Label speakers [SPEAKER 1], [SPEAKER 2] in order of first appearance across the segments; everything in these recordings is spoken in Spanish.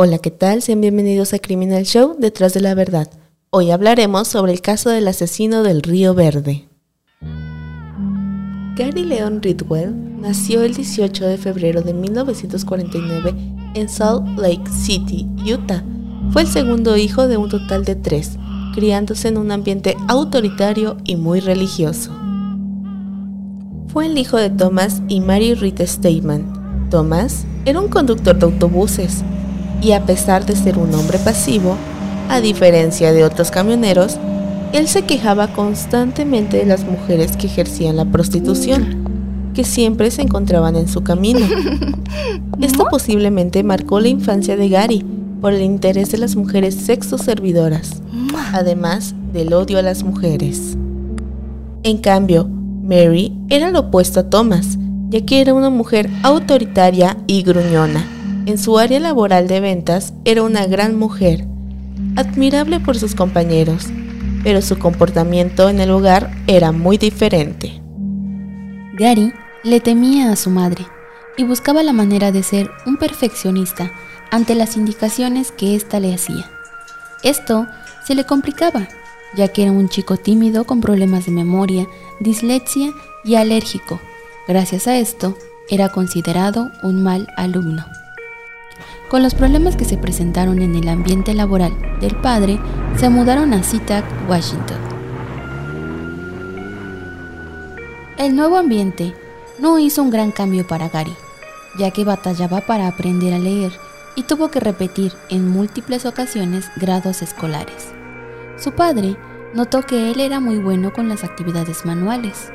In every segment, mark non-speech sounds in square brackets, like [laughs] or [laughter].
[SPEAKER 1] Hola, ¿qué tal? Sean bienvenidos a Criminal Show Detrás de la Verdad. Hoy hablaremos sobre el caso del asesino del Río Verde. Gary Leon Ridwell nació el 18 de febrero de 1949 en Salt Lake City, Utah. Fue el segundo hijo de un total de tres, criándose en un ambiente autoritario y muy religioso. Fue el hijo de Thomas y Mary Rita Stateman. Thomas era un conductor de autobuses y a pesar de ser un hombre pasivo, a diferencia de otros camioneros, él se quejaba constantemente de las mujeres que ejercían la prostitución, que siempre se encontraban en su camino. [laughs] Esto posiblemente marcó la infancia de Gary por el interés de las mujeres sexo servidoras, además del odio a las mujeres. En cambio, Mary era lo opuesto a Thomas, ya que era una mujer autoritaria y gruñona en su área laboral de ventas era una gran mujer, admirable por sus compañeros, pero su comportamiento en el hogar era muy diferente.
[SPEAKER 2] Gary le temía a su madre y buscaba la manera de ser un perfeccionista ante las indicaciones que ésta le hacía. Esto se le complicaba, ya que era un chico tímido con problemas de memoria, dislexia y alérgico. Gracias a esto, era considerado un mal alumno. Con los problemas que se presentaron en el ambiente laboral del padre, se mudaron a SeaTac, Washington. El nuevo ambiente no hizo un gran cambio para Gary, ya que batallaba para aprender a leer y tuvo que repetir en múltiples ocasiones grados escolares. Su padre notó que él era muy bueno con las actividades manuales.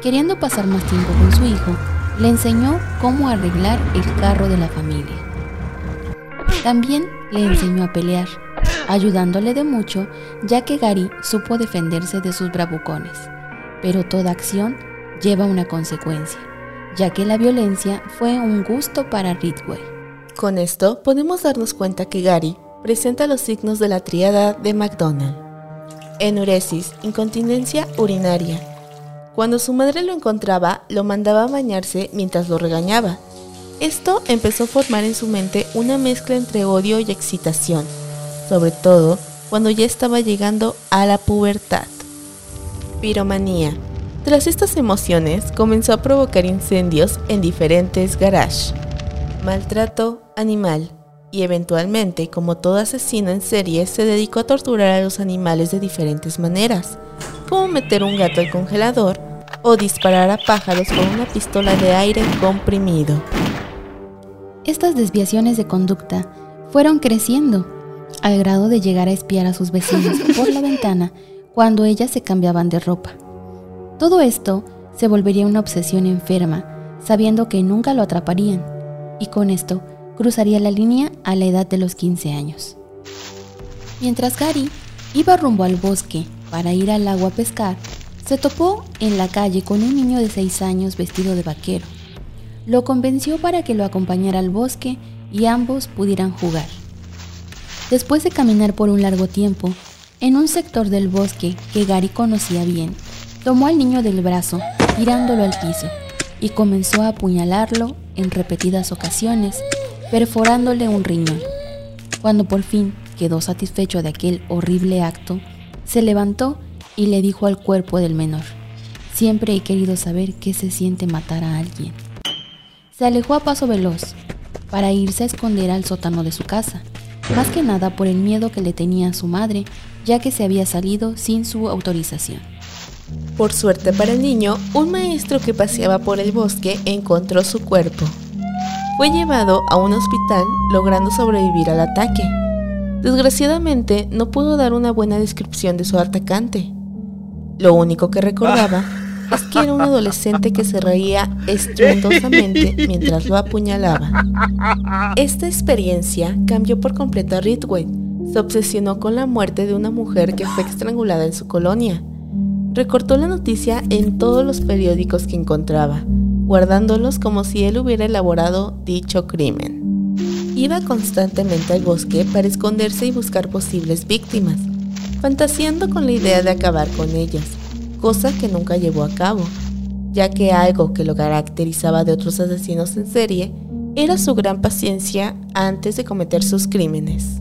[SPEAKER 2] Queriendo pasar más tiempo con su hijo, le enseñó cómo arreglar el carro de la familia. También le enseñó a pelear, ayudándole de mucho, ya que Gary supo defenderse de sus bravucones. Pero toda acción lleva una consecuencia, ya que la violencia fue un gusto para Ridgway.
[SPEAKER 1] Con esto podemos darnos cuenta que Gary presenta los signos de la triada de McDonald. Enuresis, incontinencia urinaria. Cuando su madre lo encontraba, lo mandaba a bañarse mientras lo regañaba esto empezó a formar en su mente una mezcla entre odio y excitación, sobre todo cuando ya estaba llegando a la pubertad. Piromanía. Tras estas emociones, comenzó a provocar incendios en diferentes garages. Maltrato animal. Y eventualmente, como todo asesino en serie, se dedicó a torturar a los animales de diferentes maneras, como meter un gato al congelador o disparar a pájaros con una pistola de aire comprimido.
[SPEAKER 2] Estas desviaciones de conducta fueron creciendo al grado de llegar a espiar a sus vecinos [laughs] por la ventana cuando ellas se cambiaban de ropa. Todo esto se volvería una obsesión enferma, sabiendo que nunca lo atraparían, y con esto cruzaría la línea a la edad de los 15 años. Mientras Gary iba rumbo al bosque para ir al agua a pescar, se topó en la calle con un niño de 6 años vestido de vaquero lo convenció para que lo acompañara al bosque y ambos pudieran jugar. Después de caminar por un largo tiempo, en un sector del bosque que Gary conocía bien, tomó al niño del brazo, tirándolo al piso, y comenzó a apuñalarlo en repetidas ocasiones, perforándole un riñón. Cuando por fin quedó satisfecho de aquel horrible acto, se levantó y le dijo al cuerpo del menor, siempre he querido saber qué se siente matar a alguien. Se alejó a paso veloz para irse a esconder al sótano de su casa, más que nada por el miedo que le tenía a su madre, ya que se había salido sin su autorización.
[SPEAKER 1] Por suerte para el niño, un maestro que paseaba por el bosque encontró su cuerpo. Fue llevado a un hospital logrando sobrevivir al ataque. Desgraciadamente no pudo dar una buena descripción de su atacante. Lo único que recordaba es que era un adolescente que se reía estruendosamente mientras lo apuñalaba. Esta experiencia cambió por completo a Ridgway. Se obsesionó con la muerte de una mujer que fue estrangulada en su colonia. Recortó la noticia en todos los periódicos que encontraba, guardándolos como si él hubiera elaborado dicho crimen. Iba constantemente al bosque para esconderse y buscar posibles víctimas, fantaseando con la idea de acabar con ellas cosa que nunca llevó a cabo, ya que algo que lo caracterizaba de otros asesinos en serie era su gran paciencia antes de cometer sus crímenes.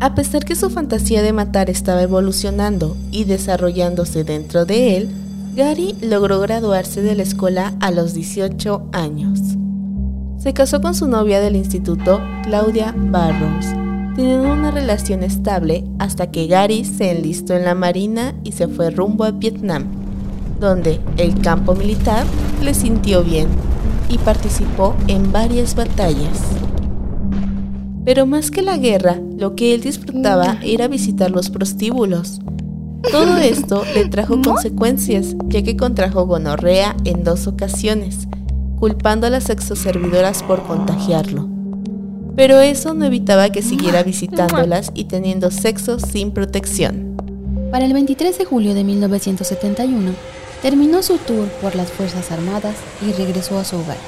[SPEAKER 1] A pesar que su fantasía de matar estaba evolucionando y desarrollándose dentro de él, Gary logró graduarse de la escuela a los 18 años. Se casó con su novia del instituto, Claudia Barrows, teniendo una relación estable hasta que Gary se enlistó en la marina y se fue rumbo a Vietnam, donde el campo militar le sintió bien y participó en varias batallas. Pero más que la guerra, lo que él disfrutaba era visitar los prostíbulos. Todo [laughs] esto le trajo consecuencias, ya que contrajo gonorrea en dos ocasiones, culpando a las exoservidoras por contagiarlo. Pero eso no evitaba que siguiera visitándolas y teniendo sexo sin protección.
[SPEAKER 2] Para el 23 de julio de 1971, terminó su tour por las Fuerzas Armadas y regresó a su hogar,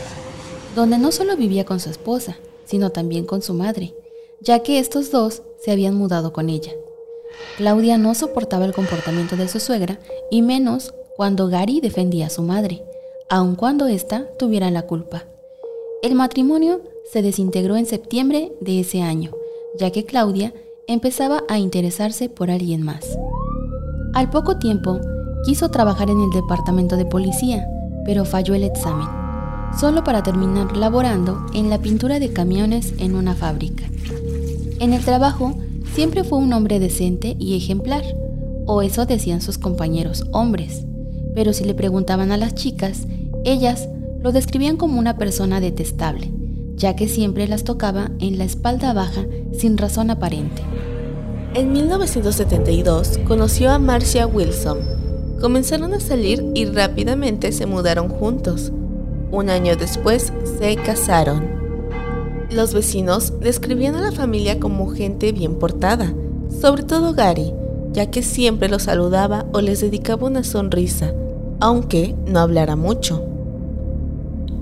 [SPEAKER 2] donde no solo vivía con su esposa, sino también con su madre, ya que estos dos se habían mudado con ella. Claudia no soportaba el comportamiento de su suegra y menos cuando Gary defendía a su madre, aun cuando ésta tuviera la culpa. El matrimonio se desintegró en septiembre de ese año, ya que Claudia empezaba a interesarse por alguien más. Al poco tiempo, quiso trabajar en el departamento de policía, pero falló el examen solo para terminar laborando en la pintura de camiones en una fábrica. En el trabajo siempre fue un hombre decente y ejemplar, o eso decían sus compañeros hombres, pero si le preguntaban a las chicas, ellas lo describían como una persona detestable, ya que siempre las tocaba en la espalda baja sin razón aparente.
[SPEAKER 1] En 1972 conoció a Marcia Wilson. Comenzaron a salir y rápidamente se mudaron juntos. Un año después se casaron. Los vecinos describían a la familia como gente bien portada, sobre todo Gary, ya que siempre los saludaba o les dedicaba una sonrisa, aunque no hablara mucho.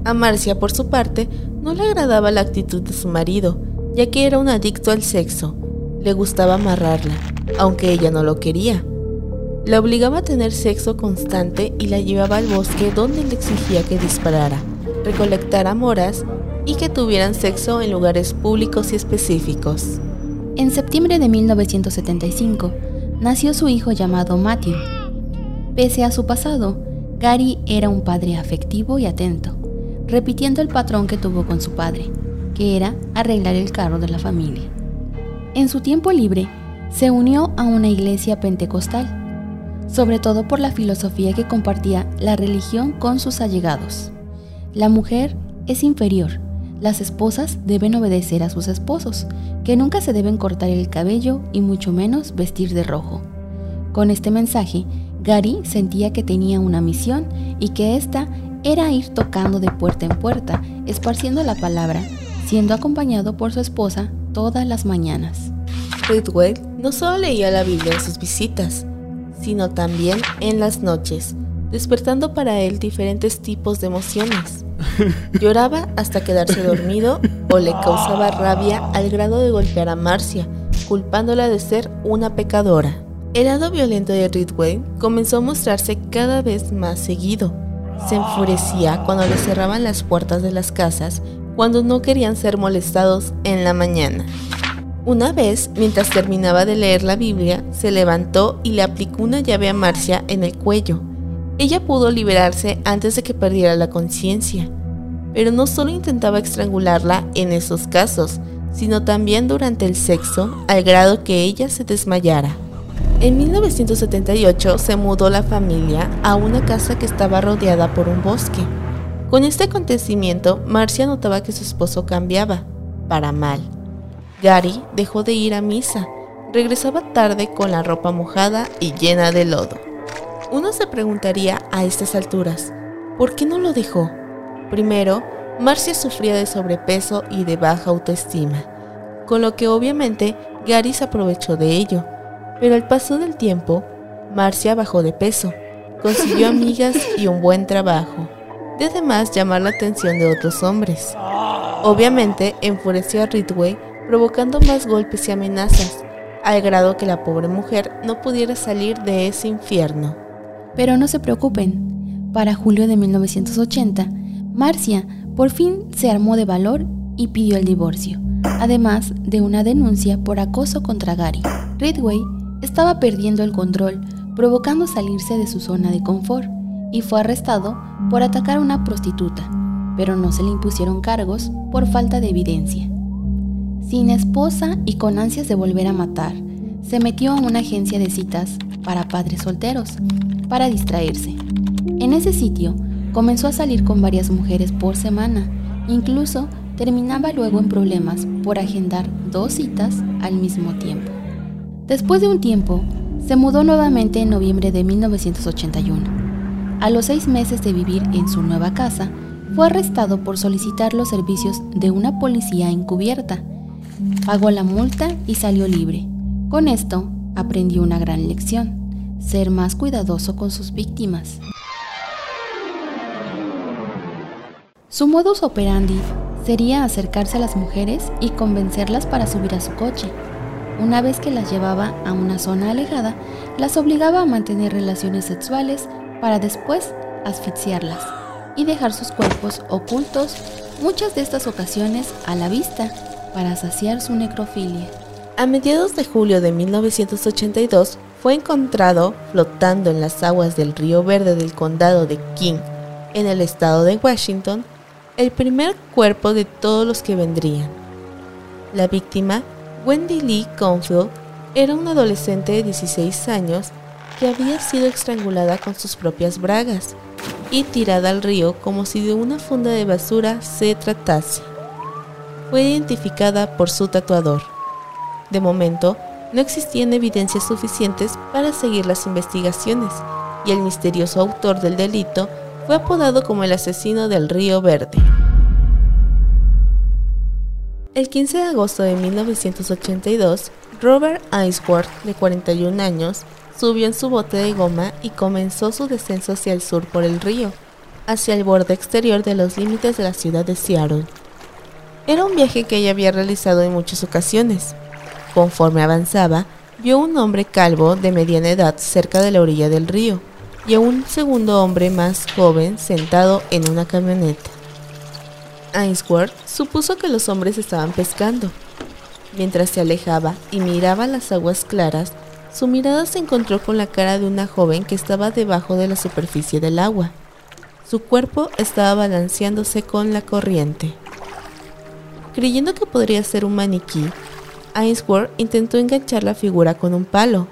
[SPEAKER 1] A Marcia, por su parte, no le agradaba la actitud de su marido, ya que era un adicto al sexo. Le gustaba amarrarla, aunque ella no lo quería. La obligaba a tener sexo constante y la llevaba al bosque donde le exigía que disparara, recolectara moras y que tuvieran sexo en lugares públicos y específicos.
[SPEAKER 2] En septiembre de 1975 nació su hijo llamado Matthew. Pese a su pasado, Gary era un padre afectivo y atento, repitiendo el patrón que tuvo con su padre, que era arreglar el carro de la familia. En su tiempo libre, se unió a una iglesia pentecostal sobre todo por la filosofía que compartía la religión con sus allegados. La mujer es inferior, las esposas deben obedecer a sus esposos, que nunca se deben cortar el cabello y mucho menos vestir de rojo. Con este mensaje, Gary sentía que tenía una misión y que ésta era ir tocando de puerta en puerta, esparciendo la palabra, siendo acompañado por su esposa todas las mañanas.
[SPEAKER 1] Ridwell no solo leía la Biblia en sus visitas, sino también en las noches, despertando para él diferentes tipos de emociones. [laughs] Lloraba hasta quedarse dormido o le causaba rabia al grado de golpear a Marcia, culpándola de ser una pecadora. El lado violento de Ridway comenzó a mostrarse cada vez más seguido. Se enfurecía cuando le cerraban las puertas de las casas cuando no querían ser molestados en la mañana. Una vez, mientras terminaba de leer la Biblia, se levantó y le aplicó una llave a Marcia en el cuello. Ella pudo liberarse antes de que perdiera la conciencia, pero no solo intentaba estrangularla en esos casos, sino también durante el sexo, al grado que ella se desmayara. En 1978 se mudó la familia a una casa que estaba rodeada por un bosque. Con este acontecimiento, Marcia notaba que su esposo cambiaba, para mal. Gary dejó de ir a misa. Regresaba tarde con la ropa mojada y llena de lodo. Uno se preguntaría a estas alturas, ¿por qué no lo dejó? Primero, Marcia sufría de sobrepeso y de baja autoestima, con lo que obviamente Gary se aprovechó de ello. Pero al paso del tiempo, Marcia bajó de peso, consiguió [laughs] amigas y un buen trabajo, de además llamar la atención de otros hombres. Obviamente enfureció a Ridway provocando más golpes y amenazas, al grado que la pobre mujer no pudiera salir de ese infierno.
[SPEAKER 2] Pero no se preocupen, para julio de 1980, Marcia Por fin se armó de valor y pidió el divorcio, además de una denuncia por acoso contra Gary. Ridway estaba perdiendo el control, provocando salirse de su zona de confort, y fue arrestado por atacar a una prostituta, pero no se le impusieron cargos por falta de evidencia. Sin esposa y con ansias de volver a matar, se metió a una agencia de citas para padres solteros, para distraerse. En ese sitio comenzó a salir con varias mujeres por semana, incluso terminaba luego en problemas por agendar dos citas al mismo tiempo. Después de un tiempo, se mudó nuevamente en noviembre de 1981. A los seis meses de vivir en su nueva casa, fue arrestado por solicitar los servicios de una policía encubierta. Pagó la multa y salió libre. Con esto, aprendió una gran lección, ser más cuidadoso con sus víctimas. Su modus operandi sería acercarse a las mujeres y convencerlas para subir a su coche. Una vez que las llevaba a una zona alejada, las obligaba a mantener relaciones sexuales para después asfixiarlas y dejar sus cuerpos ocultos, muchas de estas ocasiones a la vista, para saciar su necrofilia.
[SPEAKER 1] A mediados de julio de 1982 fue encontrado flotando en las aguas del río Verde del condado de King, en el estado de Washington, el primer cuerpo de todos los que vendrían. La víctima, Wendy Lee Confield, era una adolescente de 16 años que había sido estrangulada con sus propias bragas y tirada al río como si de una funda de basura se tratase. Fue identificada por su tatuador. De momento, no existían evidencias suficientes para seguir las investigaciones y el misterioso autor del delito fue apodado como el asesino del Río Verde. El 15 de agosto de 1982, Robert Ainsworth, de 41 años, subió en su bote de goma y comenzó su descenso hacia el sur por el río, hacia el borde exterior de los límites de la ciudad de Seattle. Era un viaje que ella había realizado en muchas ocasiones. Conforme avanzaba, vio un hombre calvo de mediana edad cerca de la orilla del río y a un segundo hombre más joven sentado en una camioneta. Ainsworth supuso que los hombres estaban pescando. Mientras se alejaba y miraba las aguas claras, su mirada se encontró con la cara de una joven que estaba debajo de la superficie del agua. Su cuerpo estaba balanceándose con la corriente. Creyendo que podría ser un maniquí, Ainsworth intentó enganchar la figura con un palo.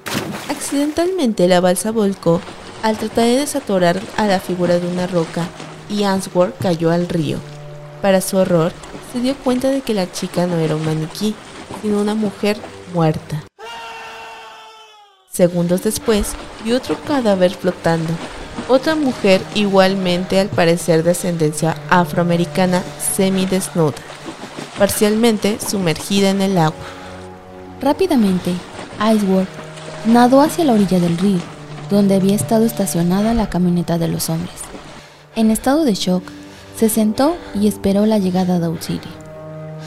[SPEAKER 1] Accidentalmente la balsa volcó al tratar de desatorar a la figura de una roca y Answorth cayó al río. Para su horror, se dio cuenta de que la chica no era un maniquí, sino una mujer muerta. Segundos después, vio otro cadáver flotando. Otra mujer igualmente al parecer de ascendencia afroamericana semidesnuda, parcialmente sumergida en el agua.
[SPEAKER 2] Rápidamente, Iceworth nadó hacia la orilla del río donde había estado estacionada la camioneta de los hombres. En estado de shock, se sentó y esperó la llegada de auxilio.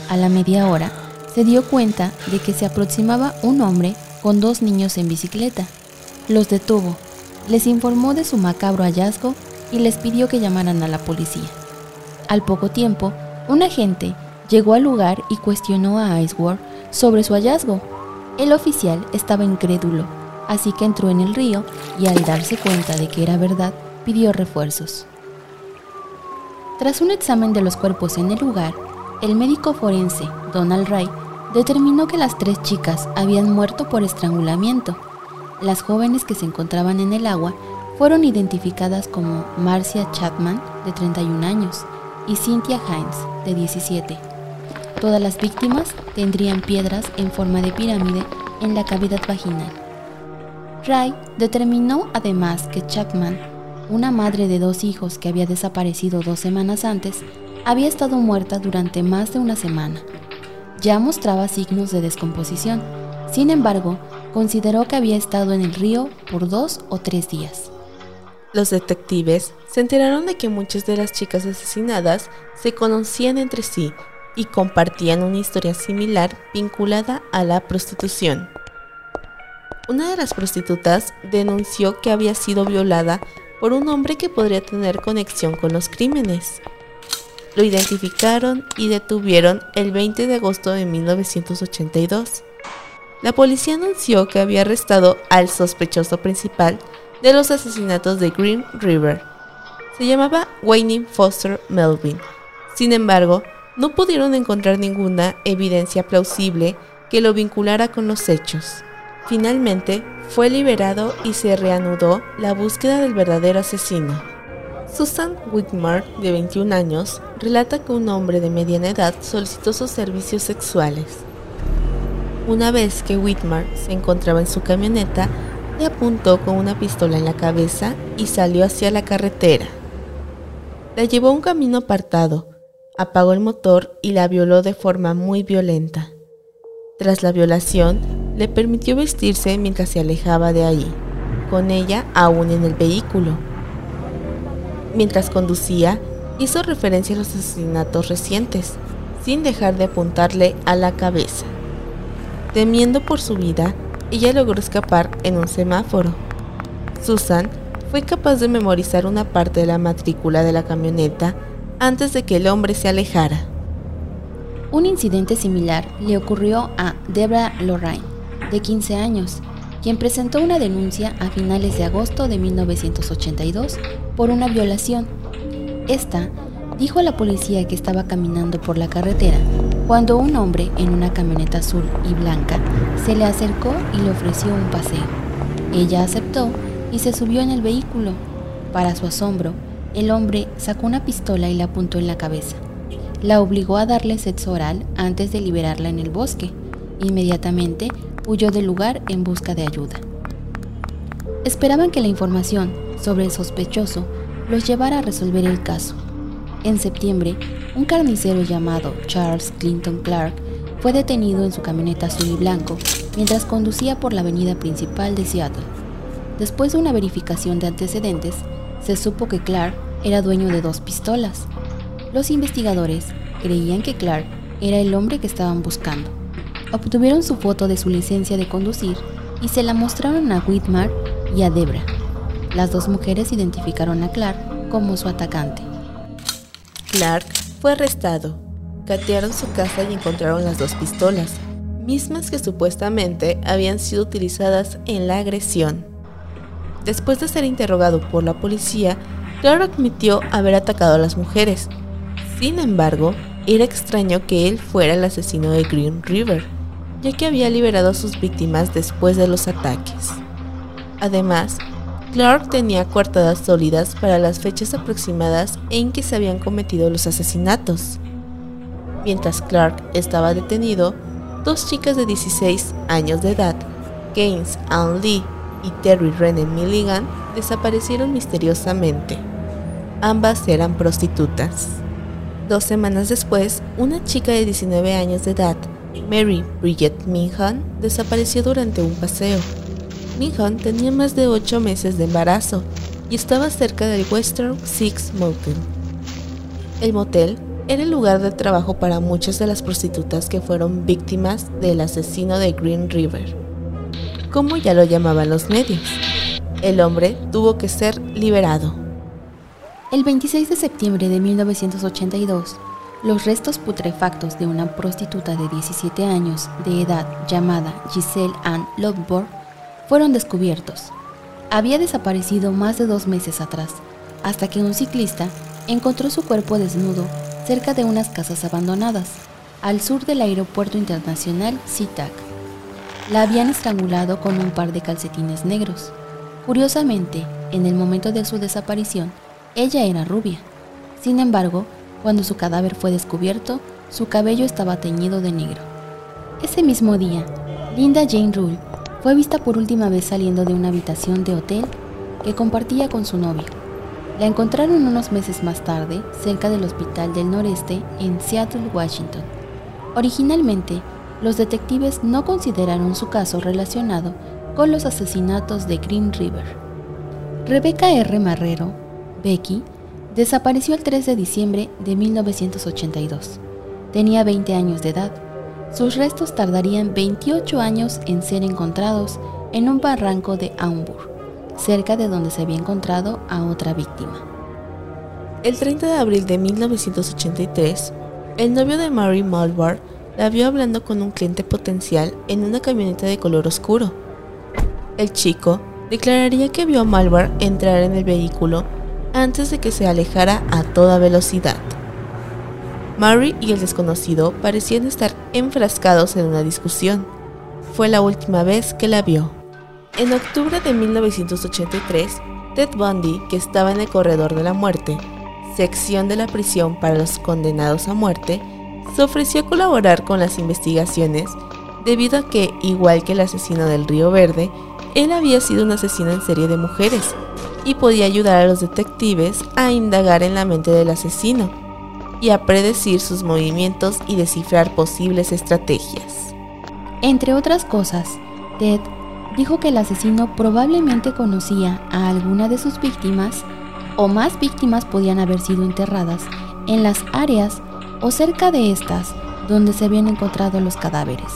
[SPEAKER 2] A la media hora, se dio cuenta de que se aproximaba un hombre con dos niños en bicicleta. Los detuvo, les informó de su macabro hallazgo y les pidió que llamaran a la policía. Al poco tiempo, un agente llegó al lugar y cuestionó a Iceworth sobre su hallazgo. El oficial estaba incrédulo así que entró en el río y al darse cuenta de que era verdad, pidió refuerzos. Tras un examen de los cuerpos en el lugar, el médico forense, Donald Ray, determinó que las tres chicas habían muerto por estrangulamiento. Las jóvenes que se encontraban en el agua fueron identificadas como Marcia Chapman, de 31 años, y Cynthia Hines, de 17. Todas las víctimas tendrían piedras en forma de pirámide en la cavidad vaginal. Ray determinó además que Chapman, una madre de dos hijos que había desaparecido dos semanas antes, había estado muerta durante más de una semana. Ya mostraba signos de descomposición. Sin embargo, consideró que había estado en el río por dos o tres días.
[SPEAKER 1] Los detectives se enteraron de que muchas de las chicas asesinadas se conocían entre sí y compartían una historia similar vinculada a la prostitución. Una de las prostitutas denunció que había sido violada por un hombre que podría tener conexión con los crímenes. lo identificaron y detuvieron el 20 de agosto de 1982. La policía anunció que había arrestado al sospechoso principal de los asesinatos de Green River. Se llamaba Wayne Foster Melvin. Sin embargo, no pudieron encontrar ninguna evidencia plausible que lo vinculara con los hechos. Finalmente, fue liberado y se reanudó la búsqueda del verdadero asesino. Susan Whitmore, de 21 años, relata que un hombre de mediana edad solicitó sus servicios sexuales. Una vez que Whitmore se encontraba en su camioneta, le apuntó con una pistola en la cabeza y salió hacia la carretera. La llevó a un camino apartado, apagó el motor y la violó de forma muy violenta. Tras la violación, le permitió vestirse mientras se alejaba de ahí, con ella aún en el vehículo. Mientras conducía, hizo referencia a los asesinatos recientes, sin dejar de apuntarle a la cabeza. Temiendo por su vida, ella logró escapar en un semáforo. Susan fue capaz de memorizar una parte de la matrícula de la camioneta antes de que el hombre se alejara.
[SPEAKER 2] Un incidente similar le ocurrió a Debra Lorraine, de 15 años, quien presentó una denuncia a finales de agosto de 1982 por una violación. Esta dijo a la policía que estaba caminando por la carretera cuando un hombre en una camioneta azul y blanca se le acercó y le ofreció un paseo. Ella aceptó y se subió en el vehículo. Para su asombro, el hombre sacó una pistola y la apuntó en la cabeza. La obligó a darle sexo oral antes de liberarla en el bosque. Inmediatamente huyó del lugar en busca de ayuda. Esperaban que la información sobre el sospechoso los llevara a resolver el caso. En septiembre, un carnicero llamado Charles Clinton Clark fue detenido en su camioneta azul y blanco mientras conducía por la avenida principal de Seattle. Después de una verificación de antecedentes, se supo que Clark era dueño de dos pistolas. Los investigadores creían que Clark era el hombre que estaban buscando. Obtuvieron su foto de su licencia de conducir y se la mostraron a Whitmar y a Debra. Las dos mujeres identificaron a Clark como su atacante.
[SPEAKER 1] Clark fue arrestado. Catearon su casa y encontraron las dos pistolas, mismas que supuestamente habían sido utilizadas en la agresión. Después de ser interrogado por la policía, Clark admitió haber atacado a las mujeres. Sin embargo, era extraño que él fuera el asesino de Green River, ya que había liberado a sus víctimas después de los ataques. Además, Clark tenía coartadas sólidas para las fechas aproximadas en que se habían cometido los asesinatos. Mientras Clark estaba detenido, dos chicas de 16 años de edad, Gaines Ann Lee y Terry Rene Milligan, desaparecieron misteriosamente. Ambas eran prostitutas. Dos semanas después, una chica de 19 años de edad, Mary Bridget Minhan, desapareció durante un paseo. Minhan tenía más de 8 meses de embarazo y estaba cerca del Western Six Mountain. El motel era el lugar de trabajo para muchas de las prostitutas que fueron víctimas del asesino de Green River, como ya lo llamaban los medios. El hombre tuvo que ser liberado.
[SPEAKER 2] El 26 de septiembre de 1982, los restos putrefactos de una prostituta de 17 años de edad llamada Giselle Ann Lovborg fueron descubiertos. Había desaparecido más de dos meses atrás, hasta que un ciclista encontró su cuerpo desnudo cerca de unas casas abandonadas, al sur del aeropuerto internacional SeaTac. La habían estrangulado con un par de calcetines negros. Curiosamente, en el momento de su desaparición, ella era rubia. Sin embargo, cuando su cadáver fue descubierto, su cabello estaba teñido de negro. Ese mismo día, Linda Jane Rule fue vista por última vez saliendo de una habitación de hotel que compartía con su novio. La encontraron unos meses más tarde cerca del Hospital del Noreste en Seattle, Washington. Originalmente, los detectives no consideraron su caso relacionado con los asesinatos de Green River. Rebecca R. Marrero, Becky, desapareció el 3 de diciembre de 1982. Tenía 20 años de edad sus restos tardarían 28 años en ser encontrados en un barranco de Aumburg, cerca de donde se había encontrado a otra víctima.
[SPEAKER 1] El 30 de abril de 1983, el novio de Mary Mulbar la vio hablando con un cliente potencial en una camioneta de color oscuro. El chico declararía que vio a Mulbar entrar en el vehículo antes de que se alejara a toda velocidad. Mary y el desconocido parecían estar enfrascados en una discusión. Fue la última vez que la vio. En octubre de 1983, Ted Bundy, que estaba en el corredor de la muerte, sección de la prisión para los condenados a muerte, se ofreció a colaborar con las investigaciones debido a que, igual que el asesino del Río Verde, él había sido un asesino en serie de mujeres y podía ayudar a los detectives a indagar en la mente del asesino y a predecir sus movimientos y descifrar posibles estrategias.
[SPEAKER 2] Entre otras cosas, Ted dijo que el asesino probablemente conocía a alguna de sus víctimas o más víctimas podían haber sido enterradas en las áreas o cerca de estas donde se habían encontrado los cadáveres.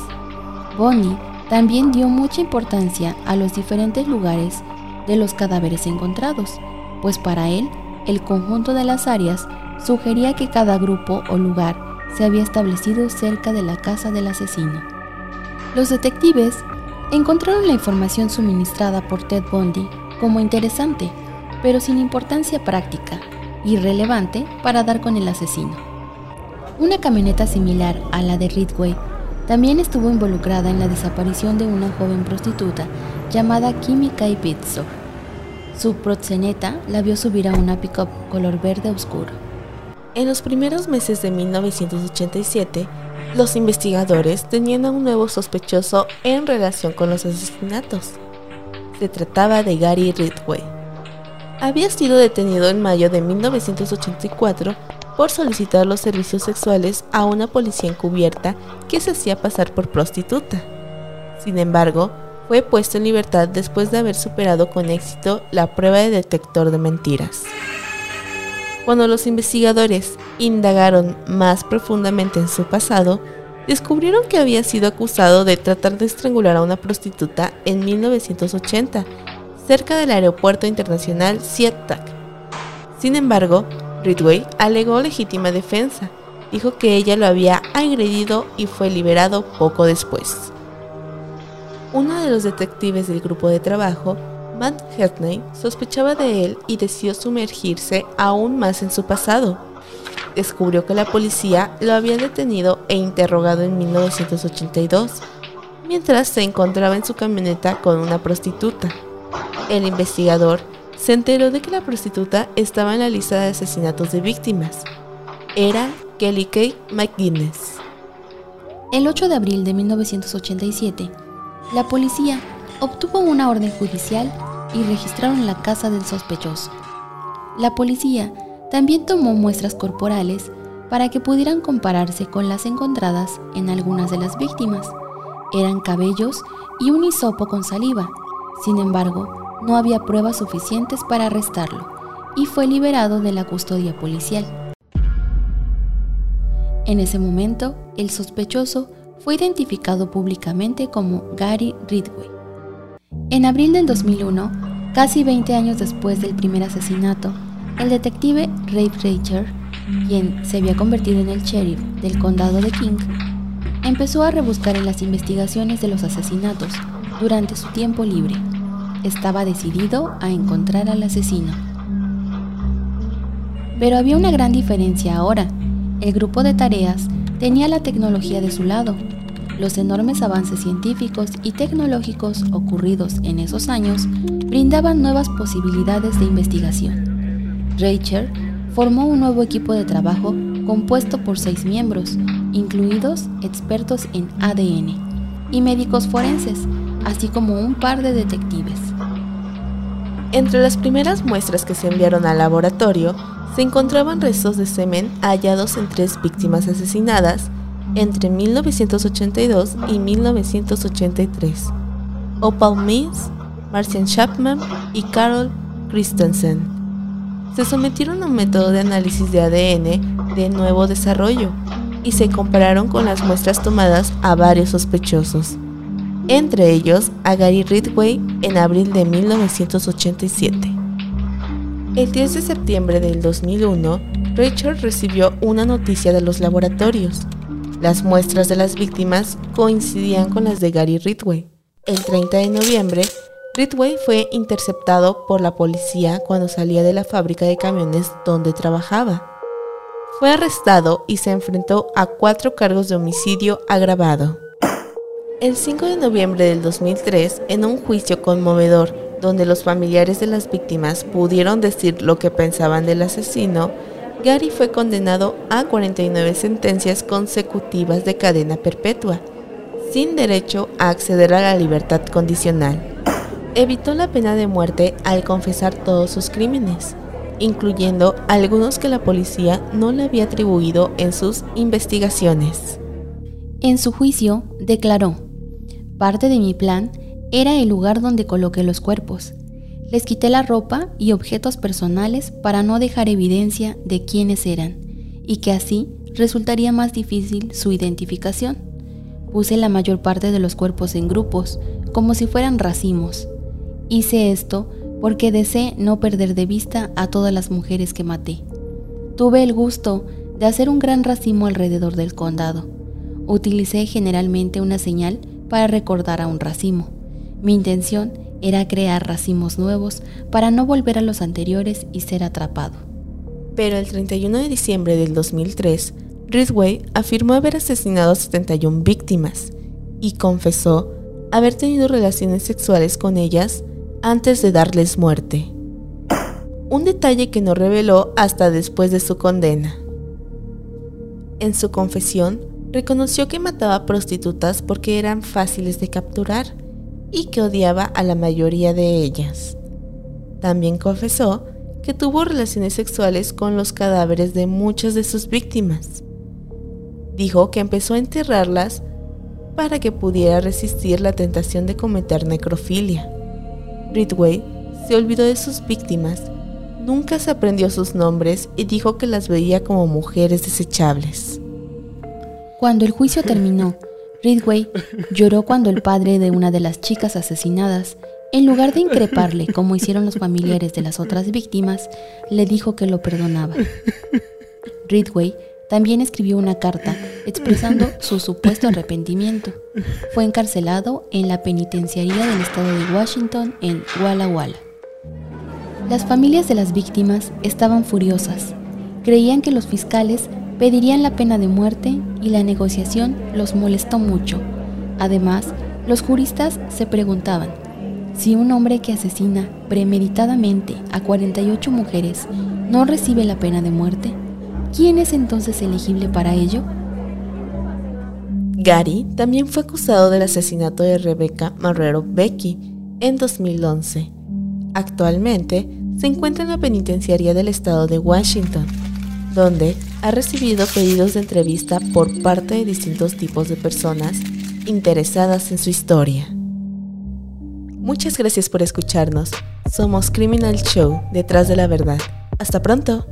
[SPEAKER 2] Bonnie también dio mucha importancia a los diferentes lugares de los cadáveres encontrados, pues para él el conjunto de las áreas sugería que cada grupo o lugar se había establecido cerca de la casa del asesino. Los detectives encontraron la información suministrada por Ted Bundy como interesante, pero sin importancia práctica y relevante para dar con el asesino. Una camioneta similar a la de Ridgway también estuvo involucrada en la desaparición de una joven prostituta llamada Kai Pizzo. Su proxeneta la vio subir a una pickup color verde oscuro.
[SPEAKER 1] En los primeros meses de 1987, los investigadores tenían a un nuevo sospechoso en relación con los asesinatos. Se trataba de Gary Ridgway. Había sido detenido en mayo de 1984 por solicitar los servicios sexuales a una policía encubierta que se hacía pasar por prostituta. Sin embargo, fue puesto en libertad después de haber superado con éxito la prueba de detector de mentiras. Cuando los investigadores indagaron más profundamente en su pasado, descubrieron que había sido acusado de tratar de estrangular a una prostituta en 1980, cerca del aeropuerto internacional SeaTac. Sin embargo, Ridway alegó legítima defensa, dijo que ella lo había agredido y fue liberado poco después. Uno de los detectives del grupo de trabajo Matt Hetney sospechaba de él y decidió sumergirse aún más en su pasado. Descubrió que la policía lo había detenido e interrogado en 1982, mientras se encontraba en su camioneta con una prostituta. El investigador se enteró de que la prostituta estaba en la lista de asesinatos de víctimas. Era Kelly Kay McGuinness.
[SPEAKER 2] El 8 de abril de 1987, la policía obtuvo una orden judicial y registraron la casa del sospechoso. La policía también tomó muestras corporales para que pudieran compararse con las encontradas en algunas de las víctimas. Eran cabellos y un hisopo con saliva. Sin embargo, no había pruebas suficientes para arrestarlo y fue liberado de la custodia policial. En ese momento, el sospechoso fue identificado públicamente como Gary Ridgway. En abril del 2001, casi 20 años después del primer asesinato, el detective Ray Reicher, quien se había convertido en el sheriff del condado de King, empezó a rebuscar en las investigaciones de los asesinatos durante su tiempo libre. Estaba decidido a encontrar al asesino. Pero había una gran diferencia ahora. El grupo de tareas tenía la tecnología de su lado los enormes avances científicos y tecnológicos ocurridos en esos años brindaban nuevas posibilidades de investigación. Rachel formó un nuevo equipo de trabajo compuesto por seis miembros, incluidos expertos en ADN y médicos forenses, así como un par de detectives.
[SPEAKER 1] Entre las primeras muestras que se enviaron al laboratorio se encontraban restos de semen hallados en tres víctimas asesinadas entre 1982 y 1983. Opal Mills, Marcian Chapman y Carol Christensen. Se sometieron a un método de análisis de ADN de nuevo desarrollo y se compararon con las muestras tomadas a varios sospechosos, entre ellos a Gary Ridgway en abril de 1987. El 10 de septiembre del 2001, Rachel recibió una noticia de los laboratorios. Las muestras de las víctimas coincidían con las de Gary Ridway. El 30 de noviembre, Ridway fue interceptado por la policía cuando salía de la fábrica de camiones donde trabajaba. Fue arrestado y se enfrentó a cuatro cargos de homicidio agravado. El 5 de noviembre del 2003, en un juicio conmovedor donde los familiares de las víctimas pudieron decir lo que pensaban del asesino, Gary fue condenado a 49 sentencias consecutivas de cadena perpetua, sin derecho a acceder a la libertad condicional evitó la pena de muerte al confesar todos sus crímenes, incluyendo algunos que la policía no le había atribuido en sus investigaciones.
[SPEAKER 2] En su juicio, declaró, parte de mi plan era el lugar donde coloqué los cuerpos. Les quité la ropa y objetos personales para no dejar evidencia de quiénes eran y que así resultaría más difícil su identificación. Puse la mayor parte de los cuerpos en grupos, como si fueran racimos, Hice esto porque deseé no perder de vista a todas las mujeres que maté. Tuve el gusto de hacer un gran racimo alrededor del condado. Utilicé generalmente una señal para recordar a un racimo. Mi intención era crear racimos nuevos para no volver a los anteriores y ser atrapado.
[SPEAKER 1] Pero el 31 de diciembre del 2003, Ridway afirmó haber asesinado a 71 víctimas y confesó haber tenido relaciones sexuales con ellas antes de darles muerte. Un detalle que no reveló hasta después de su condena. En su confesión, reconoció que mataba prostitutas porque eran fáciles de capturar y que odiaba a la mayoría de ellas. También confesó que tuvo relaciones sexuales con los cadáveres de muchas de sus víctimas. Dijo que empezó a enterrarlas para que pudiera resistir la tentación de cometer necrofilia. Ridway se olvidó de sus víctimas, nunca se aprendió sus nombres y dijo que las veía como mujeres desechables.
[SPEAKER 2] Cuando el juicio terminó, Ridway lloró cuando el padre de una de las chicas asesinadas, en lugar de increparle como hicieron los familiares de las otras víctimas, le dijo que lo perdonaba. Ridway también escribió una carta expresando su supuesto arrepentimiento. Fue encarcelado en la penitenciaría del estado de Washington en Walla Walla. Las familias de las víctimas estaban furiosas. Creían que los fiscales pedirían la pena de muerte y la negociación los molestó mucho. Además, los juristas se preguntaban, si un hombre que asesina premeditadamente a 48 mujeres no recibe la pena de muerte, ¿quién es entonces elegible para ello?
[SPEAKER 1] Gary también fue acusado del asesinato de Rebecca Marrero Becky en 2011. Actualmente se encuentra en la penitenciaría del estado de Washington, donde ha recibido pedidos de entrevista por parte de distintos tipos de personas interesadas en su historia. Muchas gracias por escucharnos. Somos Criminal Show, detrás de la verdad. Hasta pronto.